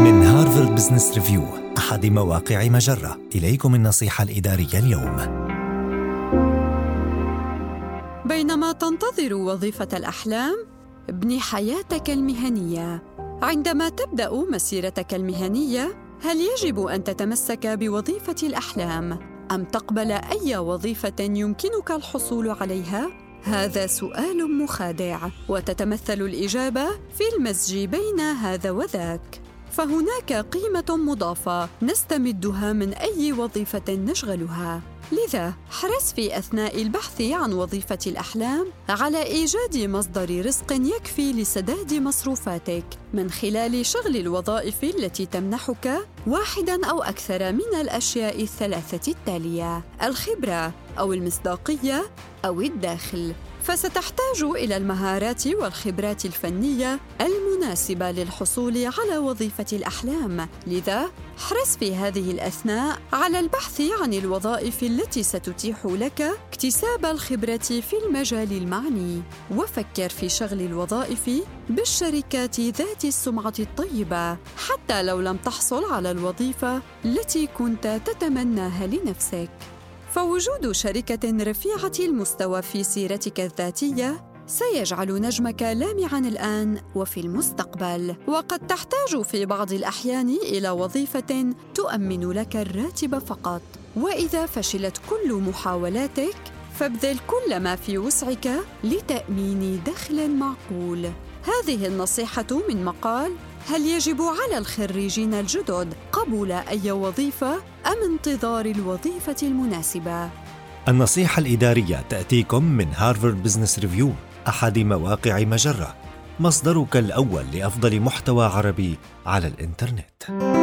من هارفارد بزنس ريفيو أحد مواقع مجرة. إليكم النصيحة الإدارية اليوم. بينما تنتظر وظيفة الأحلام ابني حياتك المهنية. عندما تبدأ مسيرتك المهنية هل يجب أن تتمسك بوظيفة الأحلام؟ أم تقبل أي وظيفة يمكنك الحصول عليها؟ هذا سؤال مخادع وتتمثل الإجابة في المزج بين هذا وذاك. فهناك قيمة مضافة نستمدها من أي وظيفة نشغلها. لذا حرص في أثناء البحث عن وظيفة الأحلام على إيجاد مصدر رزق يكفي لسداد مصروفاتك. من خلال شغل الوظائف التي تمنحك واحدا أو أكثر من الأشياء الثلاثة التالية الخبرة أو المصداقية أو الداخل فستحتاج إلى المهارات والخبرات الفنية المناسبة للحصول على وظيفة الأحلام. لذا احرص في هذه الأثناء على البحث عن الوظائف التي ستتيح لك اكتساب الخبرة في المجال المعني. وفكر في شغل الوظائف بالشركات ذات السمعة الطيبة حتى لو لم تحصل على الوظيفة التي كنت تتمناها لنفسك. فوجود شركة رفيعة المستوى في سيرتك الذاتية سيجعل نجمك لامعا الآن وفي المستقبل. وقد تحتاج في بعض الأحيان إلى وظيفة تؤمن لك الراتب فقط. وإذا فشلت كل محاولاتك فابذل كل ما في وسعك لتأمين دخل معقول. هذه النصيحة من مقال هل يجب على الخريجين الجدد قبول أي وظيفة أم انتظار الوظيفة المناسبة؟ النصيحة الإدارية تأتيكم من هارفارد بزنس ريفيو أحد مواقع مجرة. مصدرك الأول لأفضل محتوى عربي على الإنترنت.